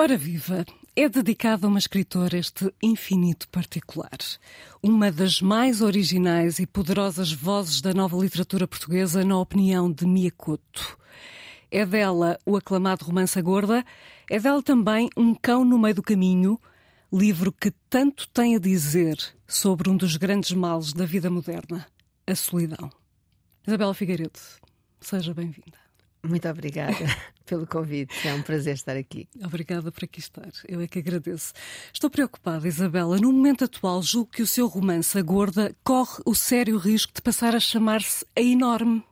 Ora viva! É dedicado a uma escritora este infinito particular. Uma das mais originais e poderosas vozes da nova literatura portuguesa, na opinião de Mia Couto. É dela o aclamado romance A Gorda, é dela também Um Cão no Meio do Caminho, livro que tanto tem a dizer sobre um dos grandes males da vida moderna, a solidão. Isabela Figueiredo, seja bem-vinda. Muito obrigada pelo convite. É um prazer estar aqui. Obrigada por aqui estar. Eu é que agradeço. Estou preocupada, Isabela. No momento atual, julgo que o seu romance, A Gorda, corre o sério risco de passar a chamar-se A Enorme.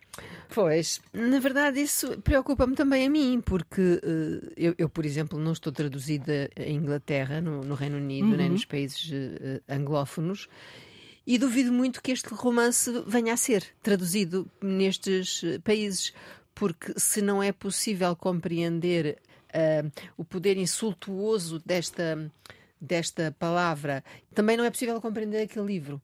Pois, na verdade, isso preocupa-me também a mim, porque uh, eu, eu, por exemplo, não estou traduzida em Inglaterra, no, no Reino Unido, uhum. nem nos países uh, anglófonos. E duvido muito que este romance venha a ser traduzido nestes países, porque se não é possível compreender uh, o poder insultuoso desta, desta palavra, também não é possível compreender aquele livro.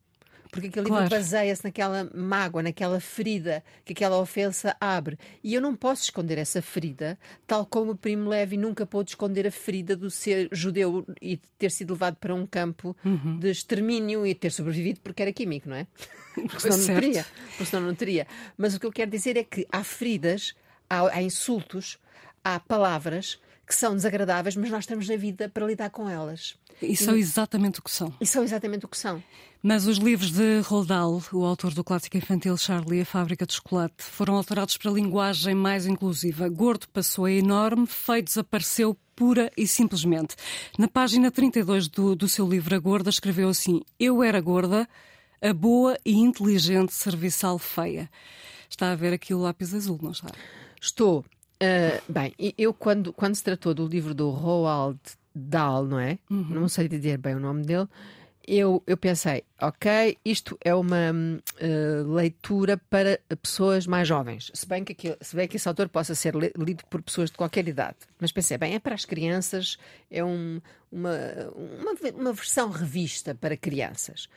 Porque aquele claro. livro baseia-se naquela mágoa, naquela ferida que aquela ofensa abre. E eu não posso esconder essa ferida, tal como o Primo Levi nunca pôde esconder a ferida do ser judeu e ter sido levado para um campo uhum. de extermínio e ter sobrevivido porque era químico, não é? Porque senão não teria. Porque senão não teria. Mas o que eu quero dizer é que há feridas, há, há insultos, há palavras que são desagradáveis, mas nós estamos na vida para lidar com elas. E são exatamente o que são. E são exatamente o que são. Mas os livros de Roald Dahl, o autor do clássico infantil Charlie e a Fábrica de Chocolate, foram alterados para linguagem mais inclusiva. Gordo passou a enorme, feio desapareceu pura e simplesmente. Na página 32 do, do seu livro A Gorda, escreveu assim: Eu era gorda, a boa e inteligente serviçal feia. Está a ver aqui o lápis azul, não está? Estou. Uh, bem, eu quando, quando se tratou do livro do Roald Dahl, não é? Uhum. Não sei dizer bem o nome dele eu, eu pensei, ok, isto é uma uh, leitura para pessoas mais jovens, se bem, que aquilo, se bem que esse autor possa ser lido por pessoas de qualquer idade. Mas pensei, bem, é para as crianças, é um, uma, uma, uma, versão revista para crianças.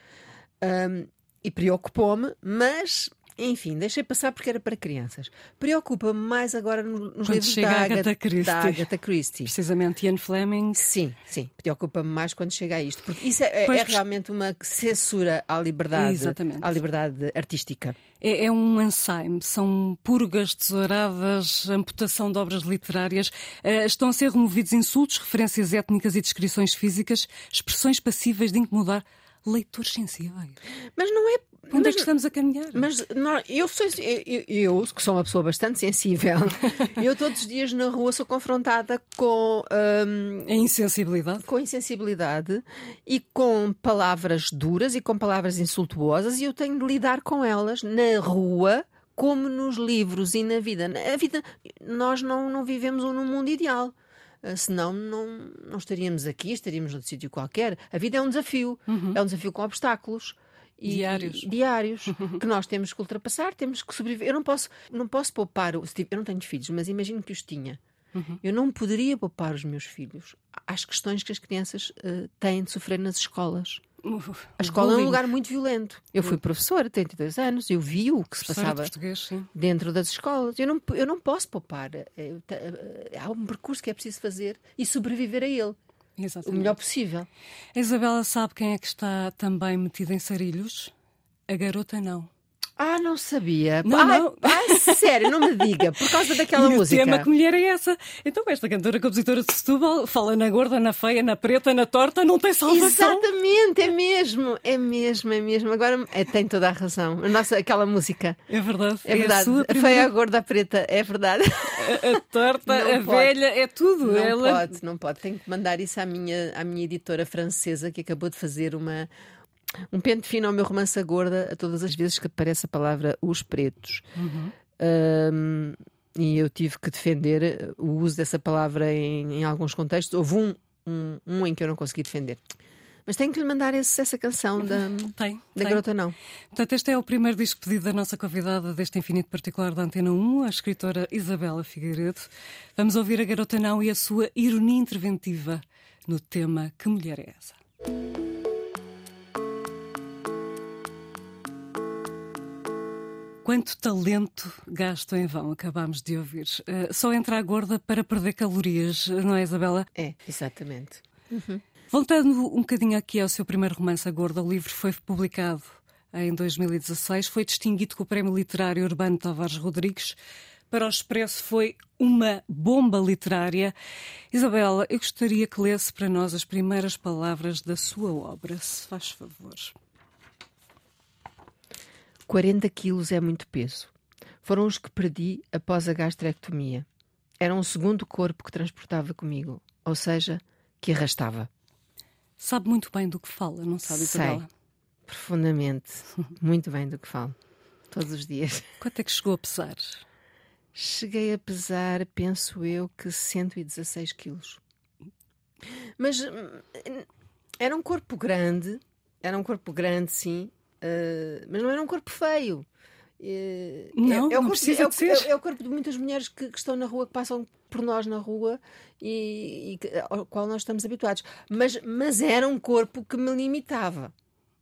Um, e preocupou-me, mas enfim, deixei passar porque era para crianças. Preocupa-me mais agora nos Quando livros chega da, Agatha Christie. da Agatha Christie. Precisamente, Ian Fleming. Sim, sim. Preocupa-me mais quando chega a isto. Porque isso é, é realmente uma censura à liberdade, Exatamente. à liberdade artística. É, é um ensaio, são purgas tesouradas, amputação de obras literárias. Uh, estão a ser removidos insultos, referências étnicas e descrições físicas, expressões passíveis de incomodar leitores sensíveis. Mas não é Onde mas, é que estamos a caminhar? Mas não, eu, sou, eu, eu, que sou uma pessoa bastante sensível, eu todos os dias na rua sou confrontada com um, a insensibilidade. Com insensibilidade e com palavras duras e com palavras insultuosas, e eu tenho de lidar com elas na rua como nos livros e na vida. A vida, nós não, não vivemos num mundo ideal. Ah, senão não, não estaríamos aqui, estaríamos num sítio qualquer. A vida é um desafio, uhum. é um desafio com obstáculos e, diários, diários que nós temos que ultrapassar, temos que sobreviver. Eu não posso, não posso poupar, eu não tenho filhos, mas imagino que os tinha. Uhum. Eu não poderia poupar os meus filhos às questões que as crianças uh, têm de sofrer nas escolas. a escola é um lugar muito violento. Eu fui professora, tenho 32 anos, eu vi o que se passava dentro das escolas. Eu não, eu não posso poupar. Eu, eh, há um percurso que é preciso fazer e sobreviver a ele. Exatamente. o melhor possível. A Isabela sabe quem é que está também metida em sarilhos? A garota não. Ah, não sabia. Não, ai, não. Ai, sério, não me diga. Por causa daquela e música. O tema que mulher é essa? Então, esta cantora compositora de Setúbal fala na gorda, na feia, na preta, na torta, não tem salvação. Exatamente, é mesmo. É mesmo, é mesmo. Agora é, tem toda a razão. Nossa, aquela música. É verdade. É, é verdade. A, a feia, a gorda, a preta. É verdade. A, a torta, não a pode. velha, é tudo. Não Ela... pode, não pode. Tenho que mandar isso à minha, à minha editora francesa que acabou de fazer uma um pente fino ao meu romance a gorda a todas as vezes que aparece a palavra os pretos. Uhum. Um, e eu tive que defender o uso dessa palavra em, em alguns contextos. Houve um, um, um, em que eu não consegui defender. Mas tenho que lhe mandar esse, essa canção da, tem, da tem. Garota Não. Portanto, este é o primeiro disco pedido da nossa convidada deste Infinito Particular da Antena 1, a escritora Isabela Figueiredo. Vamos ouvir a Garota Não e a sua ironia interventiva no tema Que Mulher é Essa? Quanto talento gasto em vão, acabámos de ouvir. Uh, só entra a gorda para perder calorias, não é, Isabela? É, exatamente. Uhum. Voltando um bocadinho aqui ao seu primeiro romance, A Gorda, o livro foi publicado em 2016, foi distinguido com o Prémio Literário Urbano Tavares Rodrigues. Para o Expresso foi uma bomba literária. Isabela, eu gostaria que lesse para nós as primeiras palavras da sua obra, se faz favor. 40 quilos é muito peso. Foram os que perdi após a gastrectomia. Era um segundo corpo que transportava comigo, ou seja, que arrastava. Sabe muito bem do que fala, não sabe, Isabela? Sei, profundamente, muito bem do que falo, todos os dias. Quanto é que chegou a pesar? Cheguei a pesar, penso eu, que 116 quilos. Mas hum, era um corpo grande, era um corpo grande, sim, uh, mas não era um corpo feio. Uh, não, é, é, o corpo, é, é, é, o corpo de muitas mulheres que, que, estão na rua, que passam por nós na rua e, e ao qual nós estamos habituados. Mas, mas era um corpo que me limitava.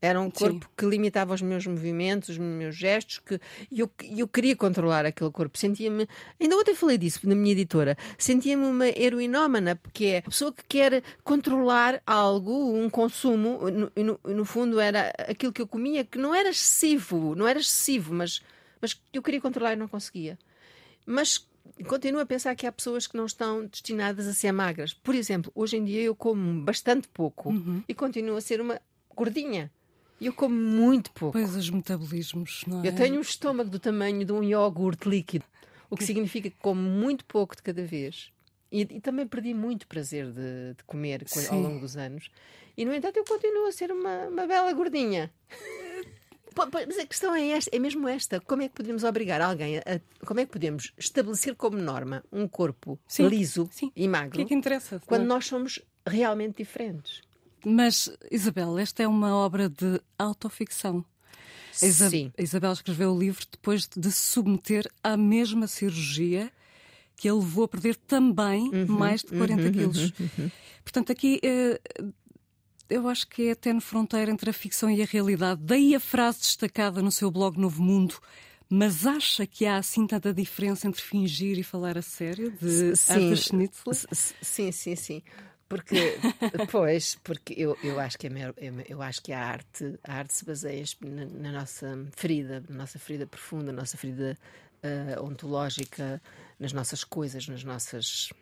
Era um corpo Sim. que limitava os meus movimentos, os meus gestos, que eu, eu queria controlar aquele corpo. Sentia-me. Ainda ontem falei disso na minha editora. Sentia-me uma heroinómana, porque é a pessoa que quer controlar algo, um consumo, no, no, no, fundo era aquilo que eu comia, que não era excessivo, não era excessivo, mas, mas eu queria controlar e não conseguia. Mas continuo a pensar que há pessoas que não estão destinadas a ser magras. Por exemplo, hoje em dia eu como bastante pouco uhum. e continuo a ser uma gordinha. Eu como muito pouco. Pois os metabolismos, não é? Eu tenho um estômago do tamanho de um iogurte líquido, o que significa que como muito pouco de cada vez. E, e também perdi muito prazer de, de comer Sim. ao longo dos anos. E, no entanto, eu continuo a ser uma, uma bela gordinha. Mas a questão é esta, é mesmo esta. Como é que podemos obrigar alguém a, como é que podemos estabelecer como norma um corpo sim, liso sim. e magro? O que é que interessa? Quando nós somos realmente diferentes. Mas, Isabel, esta é uma obra de autoficção. A Isabel, Sim. A Isabel escreveu o livro depois de se submeter à mesma cirurgia que ele levou a perder também uhum, mais de 40 uhum, quilos. Uhum, uhum, Portanto, aqui eh, eu acho que é até no fronteira entre a ficção e a realidade. Daí a frase destacada no seu blog Novo Mundo. Mas acha que há assim tanta diferença entre fingir e falar a sério? De sim, sim, sim, sim. Porque, pois, porque eu, eu acho que é eu acho que a arte, a arte se baseia na, na nossa ferida, na nossa ferida profunda, na nossa ferida uh, ontológica, nas nossas coisas, nas nossas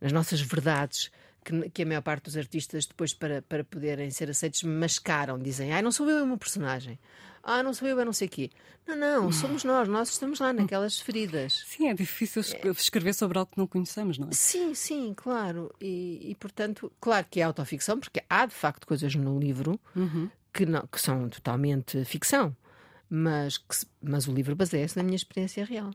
nas nossas verdades. Que, que, a maior parte dos artistas, depois, para, para poderem ser aceitos, mascaram. Dizem, ai, não sou eu, é uma personagem ah, não sou eu, é não sei o quê. Não, não, somos nós, nós estamos lá naquelas feridas. Sim, é difícil escrever sobre algo que não conhecemos, não é? Sim, sim, claro. E, e portanto, claro que é autoficção, porque há de facto coisas no livro uhum. que, não, que são totalmente ficção, mas, que, mas o livro baseia-se na minha experiência real.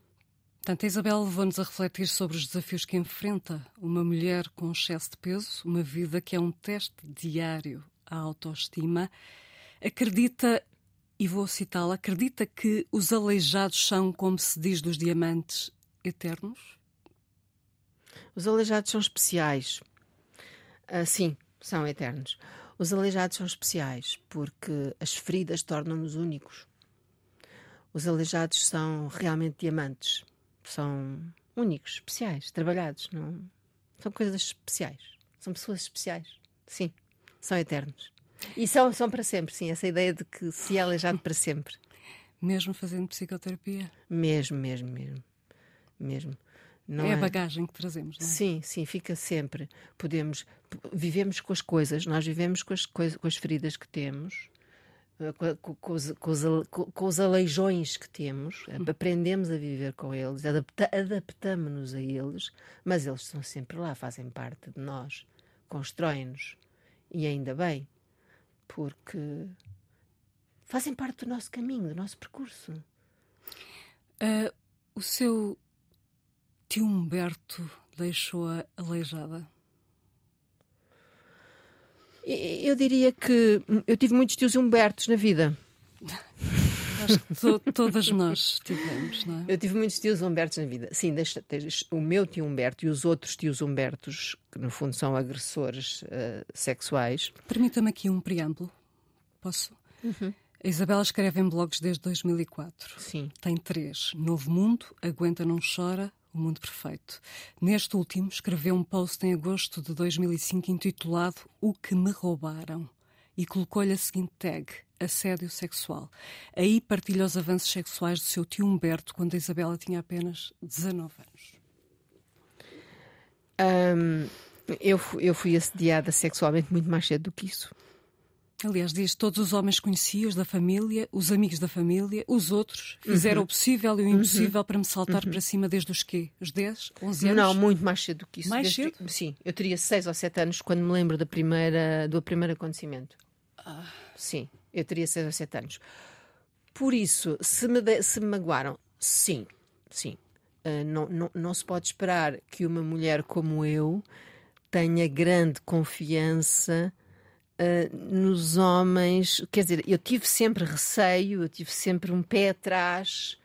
Portanto, a Isabel levou-nos a refletir sobre os desafios que enfrenta uma mulher com excesso de peso, uma vida que é um teste diário à autoestima. Acredita e vou citá-la, acredita que os aleijados são, como se diz dos diamantes, eternos? Os aleijados são especiais. Uh, sim, são eternos. Os aleijados são especiais porque as feridas tornam-nos únicos. Os aleijados são realmente diamantes. São únicos, especiais, trabalhados. Não? São coisas especiais. São pessoas especiais. Sim, são eternos. E são, são para sempre, sim, essa ideia de que se é aleijado para sempre. Mesmo fazendo psicoterapia? Mesmo, mesmo, mesmo. Mesmo. Não é, é a bagagem que trazemos, não é? Sim, sim, fica sempre. Podemos, vivemos com as coisas, nós vivemos com as, com as feridas que temos, com, com, os, com, os, com os aleijões que temos, hum. aprendemos a viver com eles, adapta, adaptamos-nos a eles, mas eles estão sempre lá, fazem parte de nós, constroem-nos. E ainda bem, porque fazem parte do nosso caminho, do nosso percurso. Uh, o seu tio Humberto deixou-a aleijada? Eu diria que eu tive muitos tios Humbertos na vida. Acho que to, todas nós tivemos, não é? Eu tive muitos tios Humbertos na vida. Sim, deixa, o meu tio Humberto e os outros tios Humbertos, que no fundo são agressores uh, sexuais. Permita-me aqui um preâmbulo. Posso? Uhum. A Isabela escreve em blogs desde 2004. Sim. Tem três: Novo Mundo, Aguenta Não Chora, O Mundo Perfeito. Neste último, escreveu um post em agosto de 2005 intitulado O que me roubaram e colocou-lhe a seguinte tag: assédio sexual. Aí partilha os avanços sexuais do seu tio Humberto quando a Isabela tinha apenas 19 anos. Um, eu, eu fui assediada sexualmente muito mais cedo do que isso. Aliás, diz todos os homens conhecidos da família, os amigos da família, os outros, fizeram uhum. o possível e o impossível uhum. para me saltar uhum. para cima desde os quê? Os 10, 11 anos? Não, muito mais cedo do que isso. Mais desde, cedo? Sim, eu teria 6 ou 7 anos quando me lembro da primeira, do primeiro acontecimento. Ah. Sim, eu teria 6 ou 7 anos. Por isso, se me, de, se me magoaram, sim, sim. Uh, não, não, não se pode esperar que uma mulher como eu tenha grande confiança uh, nos homens. Quer dizer, eu tive sempre receio, eu tive sempre um pé atrás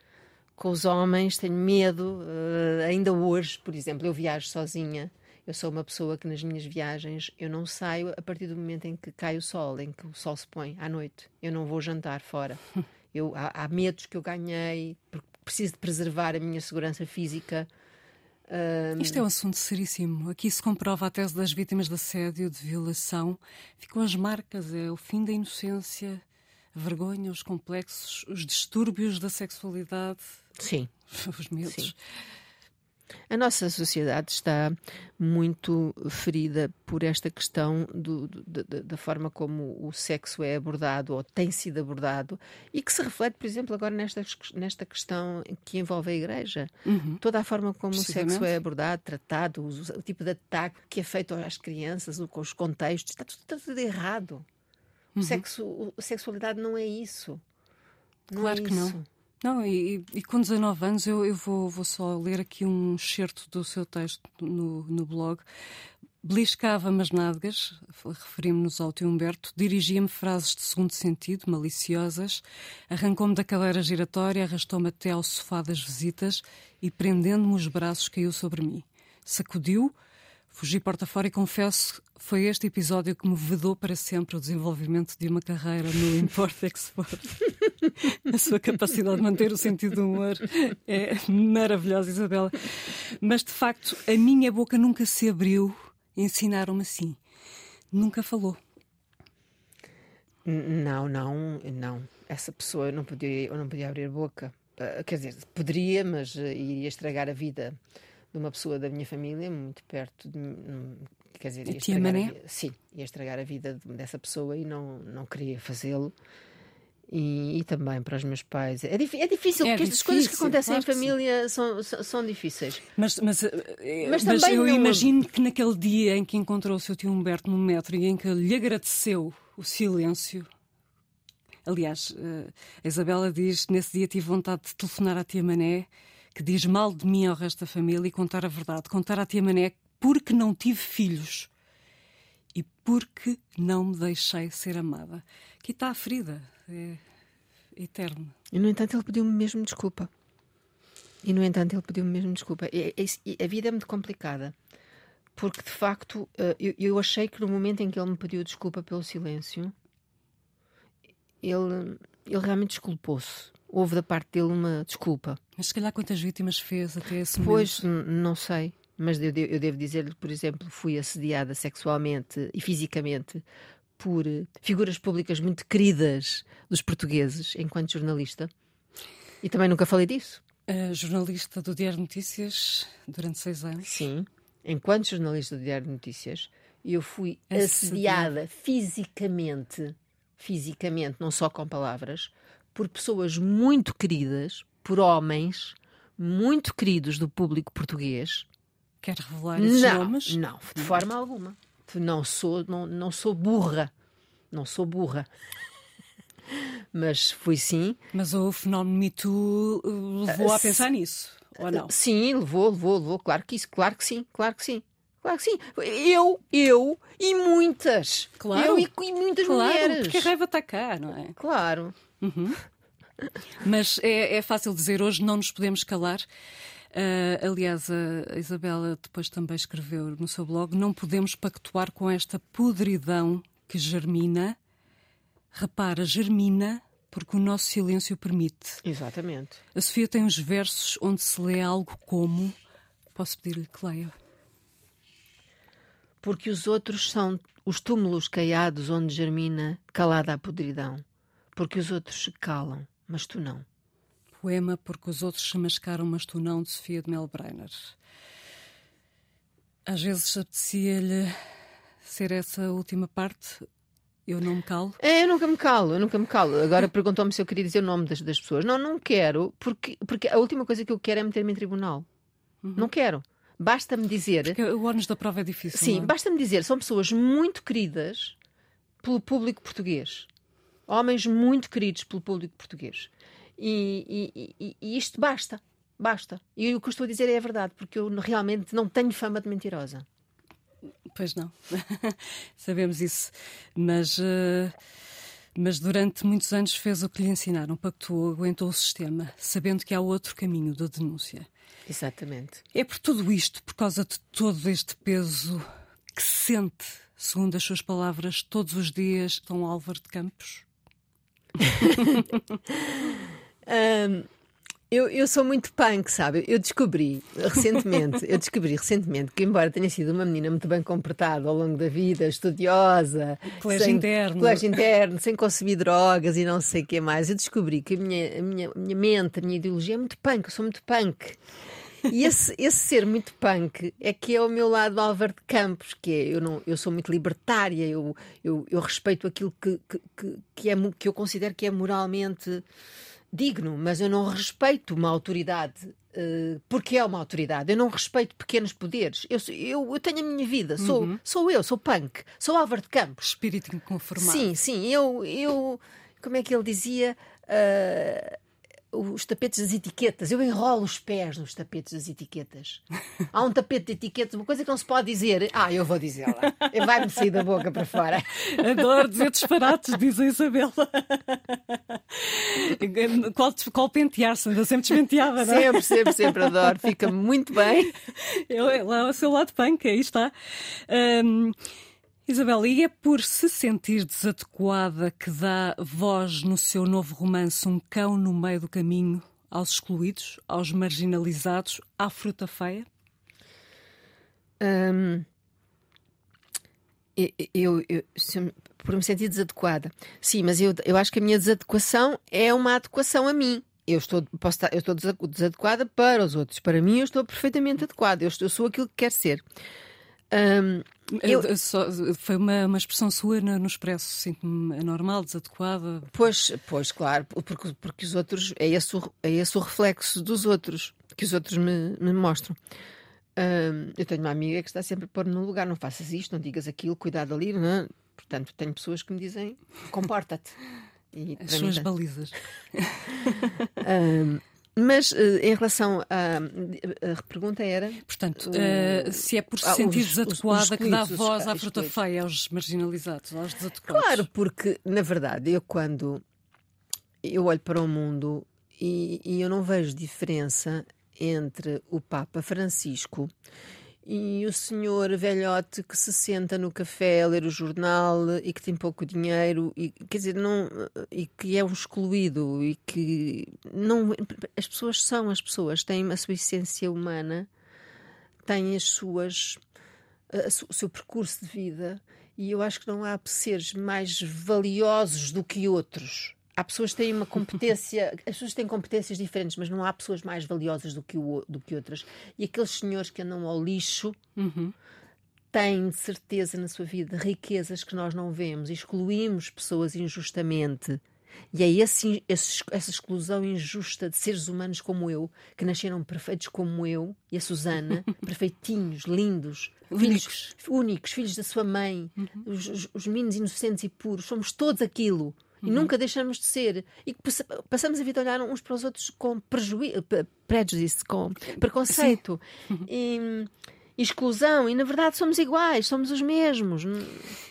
com os homens, tenho medo. Uh, ainda hoje, por exemplo, eu viajo sozinha. Eu sou uma pessoa que nas minhas viagens eu não saio a partir do momento em que cai o sol, em que o sol se põe à noite. Eu não vou jantar fora. Eu, há, há medos que eu ganhei, porque preciso de preservar a minha segurança física. Um... Isto é um assunto seríssimo. Aqui se comprova a tese das vítimas de assédio, de violação. Ficam as marcas, é o fim da inocência, a vergonha, os complexos, os distúrbios da sexualidade. Sim. Os medos. Sim. A nossa sociedade está muito ferida por esta questão do, do, da forma como o sexo é abordado ou tem sido abordado e que se reflete, por exemplo, agora nesta, nesta questão que envolve a Igreja. Uhum. Toda a forma como o sexo é abordado, tratado, o, o, tipo de ataque que é feito às crianças, com os contextos, está tudo, está tudo errado. Uhum. O sexo, a sexualidade não é isso. Não claro é que isso. não. Não, e, e, com 19 anos eu, eu vou, vou, só ler aqui um excerto do seu texto no, no blog. Beliscava-me as nádegas, referimos-nos ao tio Humberto, dirigia-me frases de segundo sentido, maliciosas, arrancou-me da cadeira giratória, arrastou-me até ao sofá das visitas e, prendendo-me os braços, caiu sobre mim. Sacudiu, Fugi porta fora e confesso foi este episódio que me vedou para sempre o desenvolvimento de uma carreira no Import-Export. a sua capacidade de manter o sentido do humor é maravilhosa, Isabela. Mas de facto, a minha boca nunca se abriu. Ensinaram-me assim. Nunca falou. Não, não, não. Essa pessoa eu não podia, eu não podia abrir boca. Uh, quer dizer, poderia, mas uh, iria estragar a vida de uma pessoa da minha família, muito perto de hum, quer dizer, ia estragar, a, sim, ia estragar a vida dessa pessoa e não, não queria fazê-lo. E, e, também para os meus pais. É, é difícil, é difícil porque estas coisas que acontecem claro em família são, são, são, difíceis. Mas, mas, eh, mas, mas eu não... imagino que naquele dia em que encontrou o seu tio Humberto no metro e em que lhe agradeceu o silêncio. Aliás, eh, a Isabela diz: nesse dia tive vontade de telefonar à tia Mané que diz mal de mim ao resto da família e contar a verdade. Contar à tia Mané porque não tive filhos e porque não me deixei ser amada. Aqui está a ferida. É eterna. E, no entanto, ele pediu-me mesmo desculpa. E, no entanto, ele pediu-me mesmo desculpa. E, e, a vida é muito complicada. Porque, de facto, eh, eu, eu achei que no momento em que ele me pediu desculpa pelo silêncio, ele, ele realmente desculpou-se houve da parte dele uma desculpa. Mas se calhar quantas vítimas fez até esse momento? Pois, não sei. Mas eu, eu devo dizer-lhe, por exemplo, fui assediada sexualmente e fisicamente por figuras públicas muito queridas dos portugueses enquanto jornalista. E também nunca falei disso. Jornalista do Diário de Notícias durante seis anos. Sim, enquanto jornalista do Diário de Notícias, eu fui assediada, assediada fisicamente, fisicamente, não só com palavras, por pessoas muito queridas, por homens muito queridos do público português. Quer revelar esses não, nomes? Não, de forma alguma. Não sou, não, não sou burra. Não sou burra. Mas fui sim. Mas o fenómeno Me Too uh, levou uh, a pensar nisso, ou não? Sim, levou, levou, levou. Claro que isso, claro que sim, claro que sim. Claro que sim. Eu, eu e muitas. Claro. Eu e, e muitas claro, mulheres. Porque a raiva está cá, não é? Claro. Uhum. Mas é, é, fácil dizer hoje, não nos podemos calar. Uh, aliás, a Isabela depois também escreveu no seu blog: não podemos pactuar com esta podridão que germina. Repara, germina porque o nosso silêncio permite. Exatamente. A Sofia tem uns versos onde se lê algo como. Posso pedir-lhe que leia? Porque os outros são os túmulos caiados onde germina calada a podridão. Porque os outros se calam, mas tu não. Poema Porque os outros se mascaram, mas tu não, de Sofia de Melbrenner. Às vezes apetecia-lhe ser essa última parte eu não me calo? É, eu nunca me calo, eu nunca me calo. Agora perguntou-me se eu queria dizer o nome das, das, pessoas. Não, não quero, porque, porque a última coisa que eu quero é meter-me em tribunal. Uhum. Não quero. Basta-me dizer. Porque o ónus da prova é difícil. Sim, é? basta-me dizer, são pessoas muito queridas pelo público português. Homens muito queridos pelo público português. E, e, e, e isto basta. Basta. E o que eu estou a dizer é a verdade, porque eu realmente não tenho fama de mentirosa. Pois não, sabemos isso. Mas, uh, mas durante muitos anos fez o que lhe ensinaram, pactuou, aguentou o sistema, sabendo que há outro caminho da denúncia. Exatamente. É por tudo isto, por causa de todo este peso que sente, segundo as suas palavras, todos os dias, Dom Álvaro de Campos? Um, Eu, eu sou muito punk, sabe? Eu descobri recentemente, eu descobri recentemente que, embora tenha sido uma menina muito bem comportada ao longo da vida, estudiosa, colégio sem, interno, colégio interno, sem consumir drogas e não sei o que mais, eu descobri que a minha, a minha, a minha mente, a minha ideologia é muito punk, eu sou muito punk. E esse, esse ser muito punk é que é o meu lado Álvaro de Campos, que é eu, não, eu sou muito libertária, eu, eu, eu respeito aquilo que, que, que, que, é, que eu considero que é moralmente digno, mas eu não respeito uma autoridade uh, porque é uma autoridade. Eu não respeito pequenos poderes. Eu, eu, eu tenho a minha vida, sou, uhum. sou eu, sou punk, sou Álvaro de Campos. Espírito inconformado. Sim, sim, eu, eu como é que ele dizia? Uh, os tapetes das etiquetas. Eu enrolo os pés nos tapetes das etiquetas. Há um tapete de etiquetas, uma coisa que não se pode dizer. Ah, eu vou dizê-la. Vai-me sair da boca para fora. Adoro dizer disparates, diz a Isabela. qual, qual pentear-se? Anda sempre despenteada, não é? Sempre, sempre, sempre adoro. Fica muito bem. Eu, lá é o seu lado punk, aí está. Um, Isabel, e é por se sentir desadequada que dá voz no seu novo romance Um Cão no Meio do Caminho aos excluídos, aos marginalizados, à fruta feia? Hum, eu, eu, eu, por me sentir desadequada. Sim, mas eu, eu acho que a minha desadequação é uma adequação a mim. Eu estou, posso estar, eu estou desadequada para os outros. Para mim, eu estou perfeitamente adequada. Eu, estou, eu sou aquilo que quero ser. Um, eu... Só, foi uma, uma expressão sua no, no Expresso, sinto-me anormal, desadequada. Pois, pois, claro, porque, porque os outros, é esse, o, é esse o reflexo dos outros, que os outros me, me mostram. Eu tenho uma amiga que está sempre a pôr no lugar, não faças isto, não digas aquilo, cuidado ali, não é? Portanto, tenho pessoas que me dizem, comporta-te. As suas balizas. um, Mas uh, em relação à a pergunta era. Portanto, uh, se é por se sentir os, desadequada os, os que dá voz à fruta feia, aos marginalizados, aos desadequados. Claro, porque na verdade eu quando eu olho para o mundo e, e eu não vejo diferença entre o Papa Francisco e o senhor velhote que se senta no café a ler o jornal e que tem pouco dinheiro e quer dizer não e que é um excluído e que não as pessoas são as pessoas têm a sua essência humana têm as suas a, o seu percurso de vida e eu acho que não há seres mais valiosos do que outros há pessoas que têm uma competência, as pessoas têm competências diferentes, mas não há pessoas mais valiosas do que, o, do que outras. E aqueles senhores que andam ao lixo uhum. têm de certeza na sua vida riquezas que nós não vemos, excluímos pessoas injustamente. E é esse, esse, essa exclusão injusta de seres humanos como eu, que nasceram perfeitos como eu e a Susana, perfeitinhos, lindos, únicos, filhos, únicos, filhos da sua mãe, uhum. os, os, os meninos inocentes e puros, somos todos aquilo e uhum. nunca deixamos de ser. E passamos a vida a olhar uns para os outros com prejuízo, prejuízo, com preconceito e, exclusão. E na verdade somos iguais, somos os mesmos.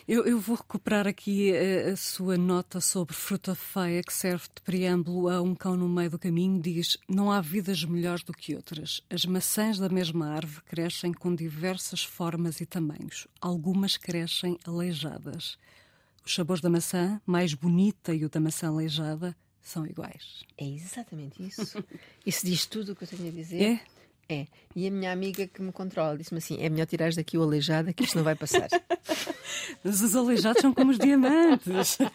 Eu, eu vou recuperar aqui a, a, sua nota sobre fruta feia, que serve de preâmbulo a um cão no meio do caminho. Diz: Não há vidas melhores do que outras. As maçãs da mesma árvore crescem com diversas formas e tamanhos. Algumas crescem aleijadas. Os sabores da maçã, mais bonita e o da maçã aleijada, são iguais. É exatamente isso. isso diz tudo o que eu tenho a dizer. É? É. E a minha amiga que me controla disse-me assim: é melhor tirares daqui o aleijado que isto não vai passar. Mas os aleijados são como os diamantes.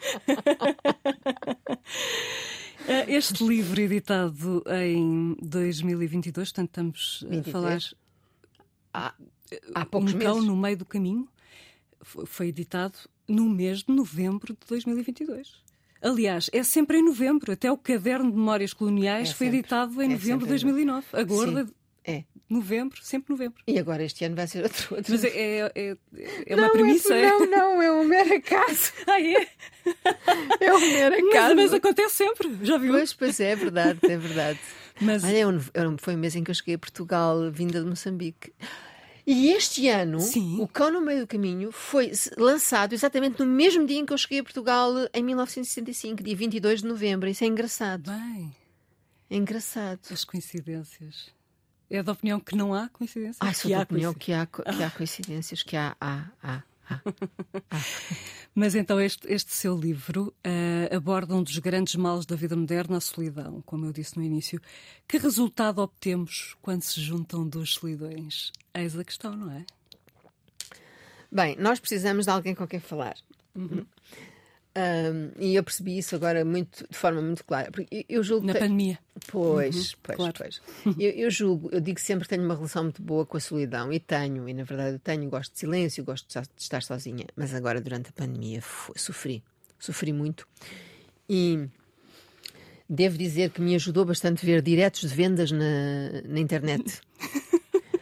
Eh, este livro, editado em 2022, portanto, estamos 23. a falar. Há, há poucos um meses. cão no meio do caminho. Foi editado no mês de novembro de 2022. Aliás, é sempre em novembro. Até o Caderno de Memórias Coloniais É foi sempre. editado em É novembro de sempre. 2009. A gorda, É. novembro, sempre novembro. E agora este ano vai ser outro. outro. Mas é, é, é, é uma não, premissa. É, não, não, é um mero acaso. Ah, é? É um mero Mas, acaso. mas acontece sempre, já viu? Pois, pois é, é verdade, é verdade. Mas Olha, eu, eu, foi o mês em que eu cheguei a Portugal, vinda de Moçambique. E este ano, Sim. o Cão no Meio do Caminho foi lançado exatamente no mesmo dia em que eu cheguei a Portugal, em 1965, dia 22 de novembro. Isso é engraçado. bem, É engraçado. as coincidências. É da opinião que não há coincidências? Ai, sou da opinião que há, que há coincidências, que há, há, há. Mas então este, este seu livro eh, aborda um dos grandes males da vida moderna, a solidão, como eu disse no início. Que resultado obtemos quando se juntam duas solidões? Eis a questão, não é? Bem, nós precisamos de alguém com quem falar. Uhum. Ahm, e eu percebi isso agora muito, de forma muito clara. Porque eu, julgo Na que- pandemia. Pois, pois, claro. pois. Eu, eu julgo, eu digo sempre que tenho uma relação muito boa com a solidão e tenho, e na verdade eu tenho, gosto de silêncio, gosto de estar, sozinha, mas agora durante a pandemia sofri, sofri muito e devo dizer que me ajudou bastante ver diretos de vendas na, na internet.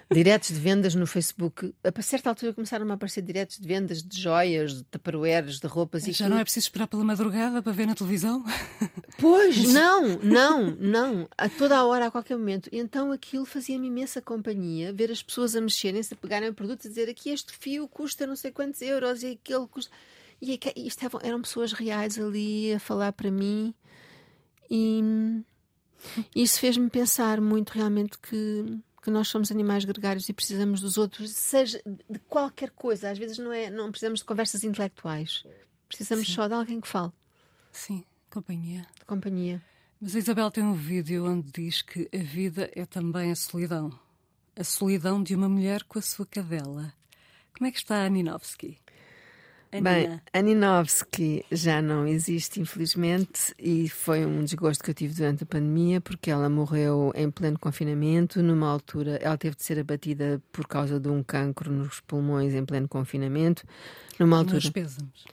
Diretos de vendas no Facebook. A certa altura começaram a aparecer diretos de vendas de joias, de taparoeiras, de roupas e Já tudo. não é preciso esperar pela madrugada para ver na televisão? Pois, não, não, não. A toda a hora, a qualquer momento. Então aquilo fazia-me imensa companhia, ver as pessoas a mexerem-se, a pegarem produtos e dizer aqui este fio custa não sei quantos euros e aquele custa. E e estavam, eram pessoas reais ali a falar para mim e isso fez-me pensar muito realmente que, que nós somos animais gregários e precisamos dos outros, seja de qualquer coisa. Às vezes não, é, não precisamos de conversas intelectuais, precisamos só de alguém que fale, Sim, companhia. de companhia. Mas a Isabel tem um vídeo onde diz que a vida é também a solidão. A solidão de uma mulher com a sua cadela. Como é que está a Ninovski? A Bem, Nina. a Ninovski já não existe, infelizmente, e foi um desgosto que eu tive durante a pandemia, porque ela morreu em pleno confinamento, numa altura, ela teve de ser abatida por causa de um cancro nos pulmões em pleno confinamento, numa altura. Meus pêsames.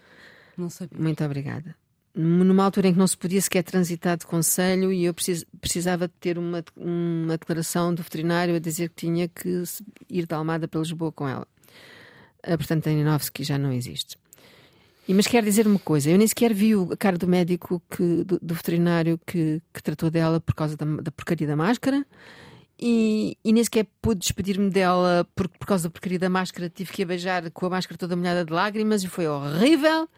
Não sabia. Muito obrigada. Numa altura em que não se podia sequer transitar de conselho e eu precis- precisava de ter uma, uma declaração do veterinário a dizer que tinha que ir de Almada para Lisboa com ela. Ah, portanto, a Ninovski já não existe. Mas quero dizer uma coisa: eu nem sequer vi a cara do médico, que, do, do veterinário que, que tratou dela por causa da, da porcaria da máscara. E, e nem sequer pude despedir-me dela por, por causa da porcaria da máscara. Tive que a beijar com a máscara toda molhada de lágrimas e foi horrível.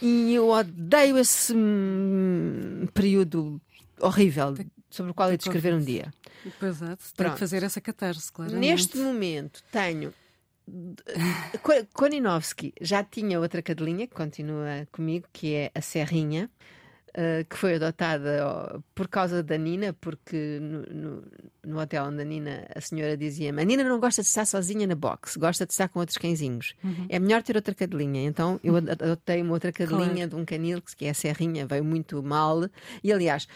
E eu odeio esse hum, período horrível sobre o qual eu descrever um dia. Pois é, tem Pronto. que fazer essa catarse, claro. Neste momento tenho. Ko- Koninovski já tinha outra cadelinha que continua comigo, que é a Serrinha, eh, que foi adotada por causa da Nina, porque no, no, no hotel onde a Nina, a senhora dizia-me: a Nina não gosta de estar sozinha na box, gosta de estar com outros cãezinhos. É melhor ter outra cadelinha. Então eu ad- adotei uma outra cadelinha de um canil, que é a Serrinha, veio muito mal. E aliás,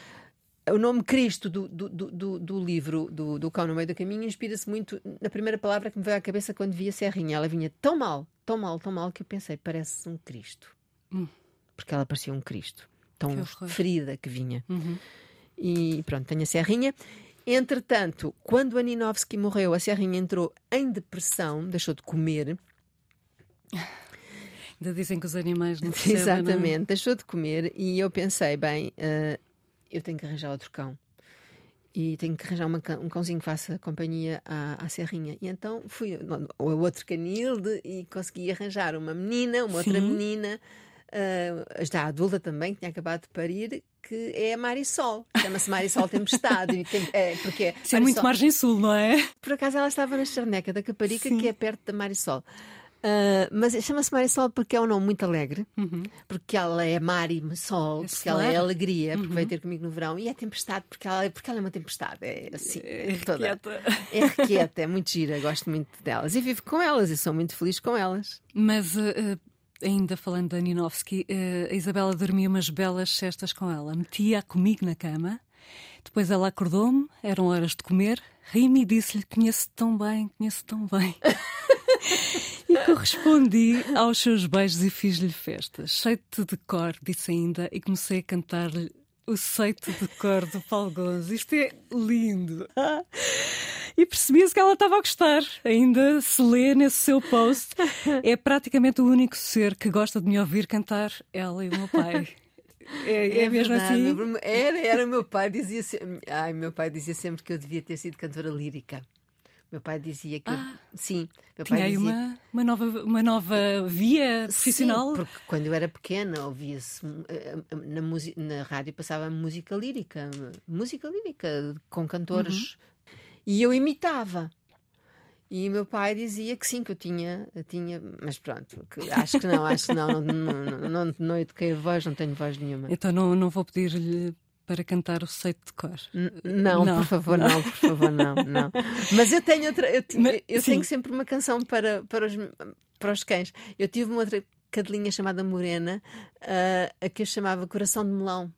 o nome Cristo do, do, do, do- livro do, do Cão no Meio do Caminho inspira-se muito na primeira palavra que me veio à cabeça quando vi a Serrinha. Ela vinha tão mal, tão mal, tão mal que eu pensei, parece um Cristo. Hum. Porque ela parecia um Cristo. Tão Que ferida que vinha. Uhum. E pronto, tenho a Serrinha. Entretanto, quando a Ninovski morreu, a Serrinha entrou em depressão, deixou de comer. Ainda dizem que os animais não percebem, não é? Exatamente, deixou de comer e eu pensei, bem, eh, eu tenho que arranjar outro cão. E tenho que arranjar uma um cãozinho que faça companhia à, à Serrinha. E então fui ao outro canil de- e consegui arranjar uma menina, uma outra Sim. menina, eh, já adulta também, que tinha acabado de parir, que é a Marisol. Chama-se Marisol Tempestade. e tem- é, porque é muito margem sul, não é? por acaso ela estava na Charneca da Caparica, Sim. que é perto da Marisol. Uh, mas chama-se Marisol porque é um nome muito alegre, uhum. porque ela é mar e sol, é porque ela é alegria, porque uhum. vai ter comigo no verão, e é tempestade porque ela, porque ela é uma tempestade, é assim, é, toda. Requieta. É requieta, é muito gira, gosto muito delas e vivo com elas e sou muito feliz com elas. Mas uh, ainda falando da Ninovski, uh, a Isabela dormia umas belas cestas com ela, metia comigo na cama. Depois ela acordou-me, eram horas de comer, ri-me e disse-lhe: Conheço-te tão bem, conheço-te tão bem. e correspondi aos seus beijos e fiz-lhe festas. Cheio-te de cor, disse ainda, e comecei a cantar-lhe o seito de cor do Paulo Gonzo. Isto é lindo. E percebia-se que ela estava a gostar. Ainda se lê nesse seu post. É praticamente o único ser que gosta de me ouvir cantar, ela e o meu pai. É, é, é mesmo verdade, assim? Era, era meu pai dizia ai, meu pai dizia sempre que eu devia ter sido cantora lírica. Meu pai dizia que. Ah, eu, sim, meu pai dizia... uma, uma, nova, uma nova via profissional. Sim, porque quando eu era pequena ouvia-se eh, eh, na, na rádio passava música lírica, música lírica com cantores. Uhum. E eu imitava. E meu pai dizia que sim, que eu tinha, eu tinha mas pronto, que acho que não, acho que não, não, não, não, não, não eduquei a voz, não tenho voz nenhuma. Então não, não vou pedir-lhe para cantar o seito de cor. não, não, por favor, não, por favor, não, não. Mas eu tenho outra, eu, Mas, eu tenho sempre uma canção para, para, os, para os cães. Eu tive uma outra cadelinha chamada Morena, uh, a que eu chamava Coração de Melão.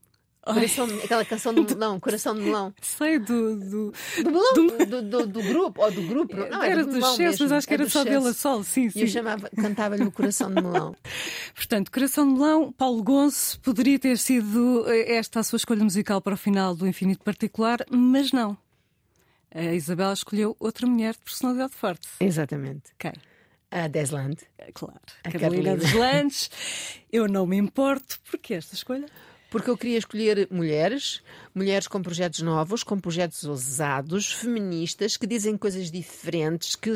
Coração, aquela canção do melão, coração de melão. Sei do. Do, do melão? Do, do, do, do grupo, ou do grupo. Não, era, era do dos Chess, mas acho que era, era só dela Sol, sim, sim. E eu chamava, cantava-lhe o coração de melão. Portanto, coração de melão, Paulo Gonço, poderia ter sido eh, esta a sua escolha musical para o final do Infinito Particular, mas não. A Isabela escolheu outra mulher de personalidade forte. Exatamente. Quem? A Desland. Claro. A Carolina Deslandes. Eu não me importo. Porquê esta escolha? Porque eu queria escolher mulheres, mulheres com projetos novos, com projetos ousados, feministas, que dizem coisas diferentes, que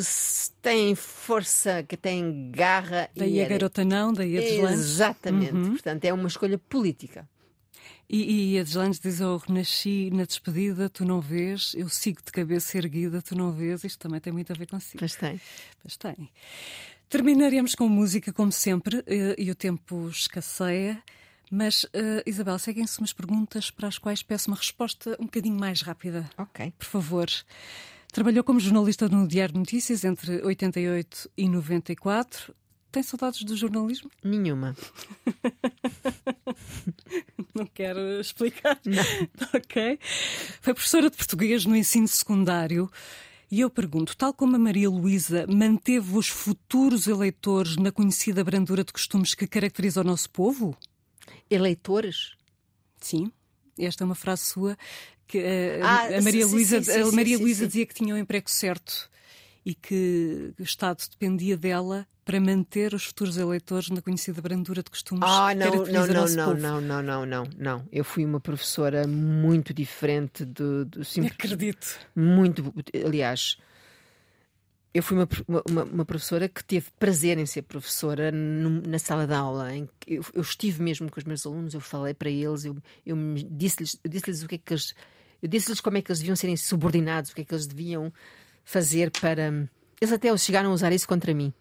têm força, que têm garra. Daí a garota não, daí a Deslandes. Exatamente. Uhum. Portanto, é uma escolha política. E, e a Deslandes diz: Eu renasci na despedida, tu não vês, eu sigo de cabeça erguida, tu não vês. Isto também tem muito a ver consigo. Pois tem. Pois tem. Terminaremos com música, como sempre, eh, e o tempo escasseia. Mas, uh, Isabel, seguem-se umas perguntas para as quais peço uma resposta um bocadinho mais rápida. Ok. Por favor. Trabalhou como jornalista no Diário de Notícias entre 88 e 94. Tem saudades do jornalismo? Nenhuma. Não quero explicar. Não. ok. Foi professora de português no ensino secundário. E eu pergunto, tal como a Maria Luísa manteve os futuros eleitores na conhecida brandura de costumes que caracteriza o nosso povo? Eleitores? Sim. Esta é uma frase sua que uh, ah, a Maria Luísa a Maria Luísa dizia que tinha o um emprego certo e que o Estado dependia dela para manter os futuros eleitores na conhecida brandura de costumes. Ah, não, não, não, não, não, não, não, não, não. Eu fui uma professora muito diferente do, do simples. Acredito. Muito, aliás, eu fui uma, uma, uma, professora que teve prazer em ser professora no, na sala de aula. Em que eu, eu, estive mesmo com os meus alunos, eu falei para eles, eu, eu disse-lhes disse o que é que eles. Eu disse-lhes como é que eles deviam serem subordinados, o que é que eles deviam fazer para. Eles até chegaram a usar isso contra mim.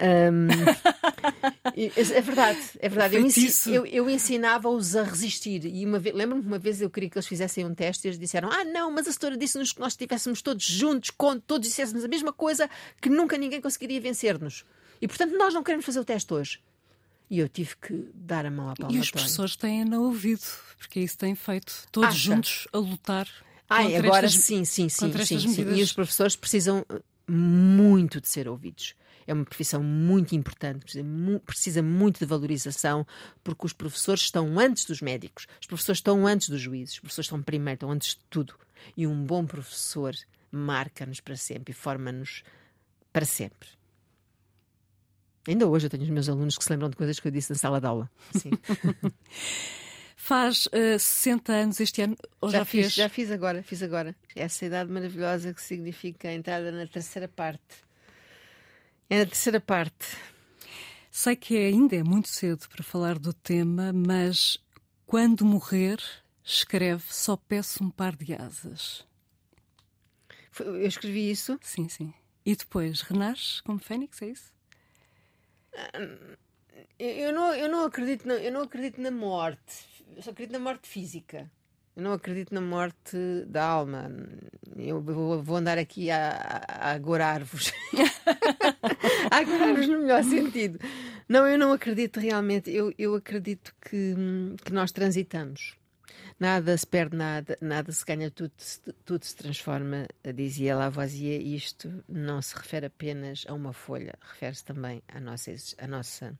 Um, é verdade, é verdade. Eu, eu, ensinava-os a resistir. E uma vez, lembro-me uma vez eu queria que eles fizessem um teste e eles disseram: Ah, não, mas a setora disse-nos que nós estivéssemos todos juntos, com, todos dissessemos a mesma coisa, que nunca ninguém conseguiria vencer-nos. E portanto nós não queremos fazer o teste hoje. E eu tive que dar a mão à palmatória. E os professores têm no ouvido, porque isso têm feito, todos Acha? juntos a lutar. Ai, agora estas, sim, sim, sim, sim, sim. E os professores precisam muito de ser ouvidos é uma profissão muito importante, precisa, precisa muito de valorização, porque os professores estão antes dos médicos, os professores estão antes dos juízes, os professores estão primeiro, estão antes de tudo. E um bom professor marca-nos para sempre e forma-nos para sempre. Ainda hoje eu tenho os meus alunos que se lembram de coisas que eu disse na sala de aula. Sim. Faz uh, 60 anos este ano, ou já, já fiz? Já fiz agora, fiz agora. Essa idade maravilhosa que significa a entrada na terceira parte é a terceira parte. Sei que ainda é muito cedo para falar do tema, mas quando morrer, escreve Só peço um par de asas. Eu escrevi isso? Sim, sim. E depois renasce como Fênix, é isso? Eu não, eu não acredito na, eu não acredito na morte. Eu só acredito na morte física. Eu não acredito na morte da alma. Eu vou andar aqui a, a agorar-vos. a agorar-vos no melhor sentido. Não, eu não acredito realmente. Eu, eu acredito que, que nós transitamos. Nada se perde, nada, nada se ganha, tudo, tudo se transforma, dizia Lavoisier. Isto não se refere apenas a uma folha, refere-se também à nossa, à nossa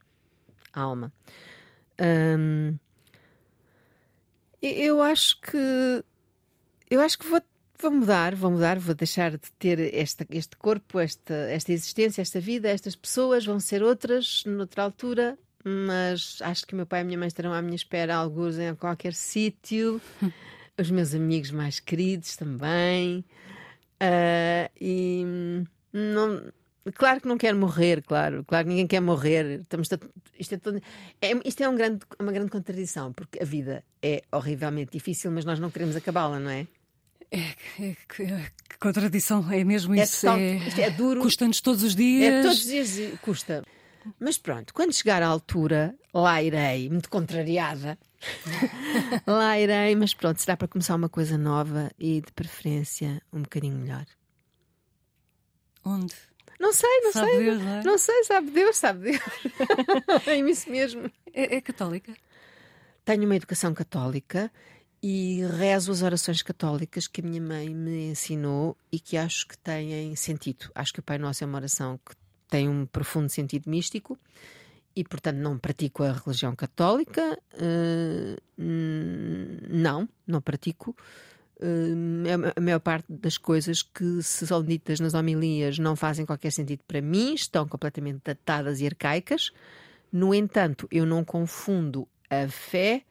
alma. Hum, eu acho que eu acho que vou, vou mudar, vou mudar, vou deixar de ter esta, este corpo, esta, esta existência, esta vida, estas pessoas vão ser outras noutra altura, mas acho que o meu pai e a minha mãe estarão à minha espera, alguns em qualquer sítio, os meus amigos mais queridos também. Uh, e não, Claro que não quero morrer, claro, claro que ninguém quer morrer. Estamos isto, é todo, é, isto é um grande, uma grande contradição, porque a vida é horrivelmente difícil, mas nós não queremos acabá-la, não é? É, é, é, contradição, é mesmo é isso. É, é duro. Custa-nos todos os dias. É todos os dias custa. Mas pronto, quando chegar à altura, lá irei, muito contrariada. lá irei, mas pronto, será para começar uma coisa nova e de preferência um bocadinho melhor. Onde? Não sei, não sabe sei. Deus, não, é? não sei, sabe Deus, sabe Deus. é isso mesmo. É, é católica? Tenho uma educação católica e rezo as orações católicas que a minha mãe me ensinou e que acho que têm sentido. Acho que o Pai Nosso é uma oração que tem um profundo sentido místico e, portanto, não pratico a religião católica. Uh, não, não pratico. Uh, a maior parte das coisas que se são ditas nas homilias não fazem qualquer sentido para mim, estão completamente datadas e arcaicas. No entanto, eu não confundo a fé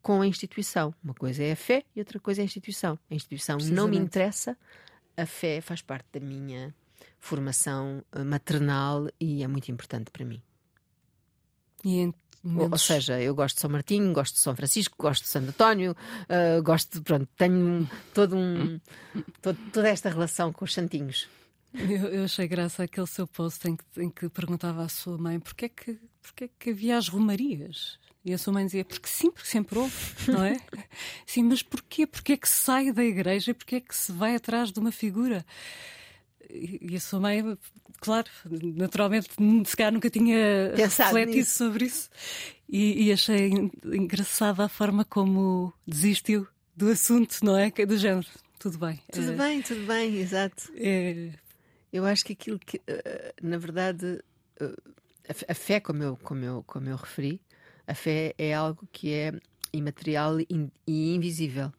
com a instituição. Uma coisa é a fé e outra coisa é a instituição. A instituição não me interessa, a fé faz parte da minha formação eh, maternal e é muito importante para mim. E ou, ou, seja, eu gosto de São Martinho, gosto de São Francisco, gosto de Santo António, uh, gosto, pronto, tenho todo um, todo, toda esta relação com os santinhos. Eu, eu achei graça aquele seu post em que, em que perguntava à sua mãe porquê é que, porquê é que havia as romarias. E a sua mãe dizia, porque sim, porque sempre houve, não é? sim, mas porquê? Porquê é que se sai da igreja porquê é que se vai atrás de uma figura? E a sua mãe, claro, naturalmente, se calhar nunca tinha Pensado refletido nisso. sobre isso. E, e, achei engraçada a forma como desistiu do assunto, não é? Do género. Tudo bem. Tudo é, bem, tudo bem, exato. É... Eu acho que aquilo que, eh, na verdade, eh, a fé, como eu, como, eu, como eu referi, a fé é algo que é imaterial e invisível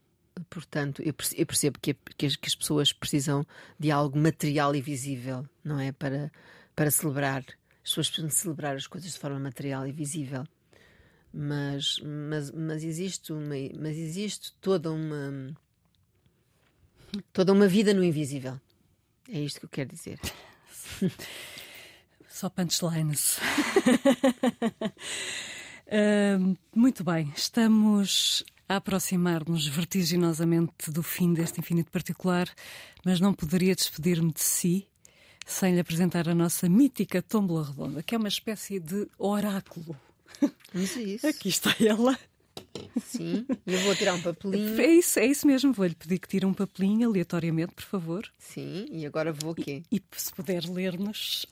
portanto, eu percebo que, que, as, pessoas precisam de algo material e visível, não é? Para, para celebrar. As pessoas precisam celebrar as coisas de forma material e visível. Mas, mas, mas, existe, uma, mas existe toda uma. toda uma vida no invisível. É isto que eu quero dizer. Só punchlines. uh, muito bem, estamos a aproximar-nos vertiginosamente do fim deste infinito particular, mas não poderia despedir-me de si sem lhe apresentar a nossa mítica tómbola redonda, que é uma espécie de oráculo. Isso, é isso. Aqui está ela. Sim, eu vou tirar um papelinho. É isso, é isso mesmo. Vou-lhe pedir que tire um papelinho aleatoriamente, por favor. Sim, e agora vou o quê? E, e se puder ler-nos.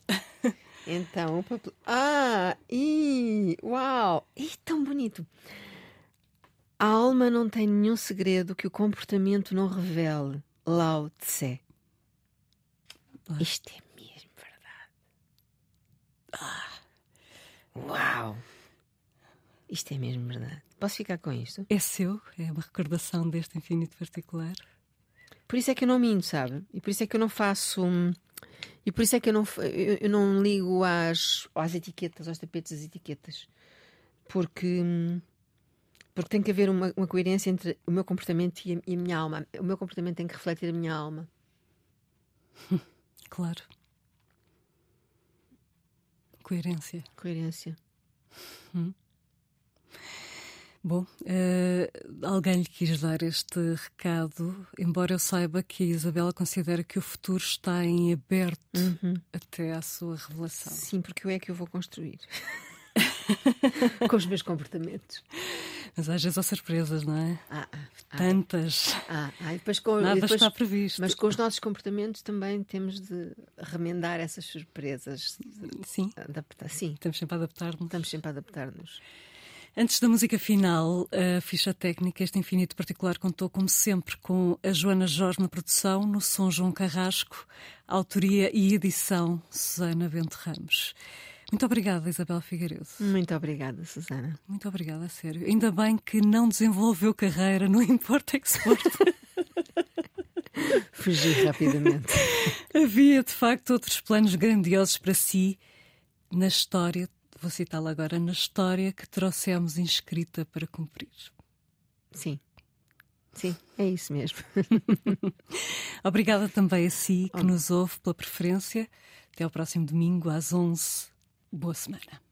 Então, o papelinho. Ah, e uau! E tão bonito. A alma não tem nenhum segredo que o comportamento não revele. Lao Tse. Isto é mesmo verdade. Ah, uau! Isto é mesmo verdade. Posso ficar com isto? É seu? É uma recordação deste infinito particular? Por isso é que eu não minto, sabe? E por isso é que eu não faço. E por isso é que eu não, eu, eu não ligo às, às etiquetas, aos tapetes das etiquetas. Porque hum, porque tem que haver uma, uma coerência entre o meu comportamento e a, e a, minha alma. O meu comportamento tem que refletir a minha alma. Claro. Coerência. Coerência. Hum. Bom, uh, alguém lhe quis dar este recado, embora eu saiba que a Isabela considera que o futuro está em aberto uhum. até à sua revelação. Sim, porque eu é que eu vou construir. com os meus comportamentos. Mas às vezes há surpresas, não é? Ah, ah, Tantas. Ah, ah, e depois com, Nada depois, está previsto. Mas com os nossos comportamentos também temos de remendar essas surpresas. Sim. Adaptar. Sim. Estamos sempre a adaptar-nos. Estamos sempre a adaptar-nos. Antes da música final, a ficha técnica, este infinito particular, contou, como sempre, com a Joana Jorge na produção, no som João Carrasco, autoria e edição Susana Bento Ramos. Muito obrigada, Isabel Figueiredo. Muito obrigada, Susana. Muito obrigada, a sério. Ainda bem que não desenvolveu carreira no Import-Export. Fugi rapidamente. Havia, de facto, outros planos grandiosos para si na história vou citá-la agora, na história que trouxemos inscrita para cumprir. Sim. Sim, é isso mesmo. Obrigada também a si que oh. nos ouve pela preferência. Até ao próximo domingo às 11. Boa semana.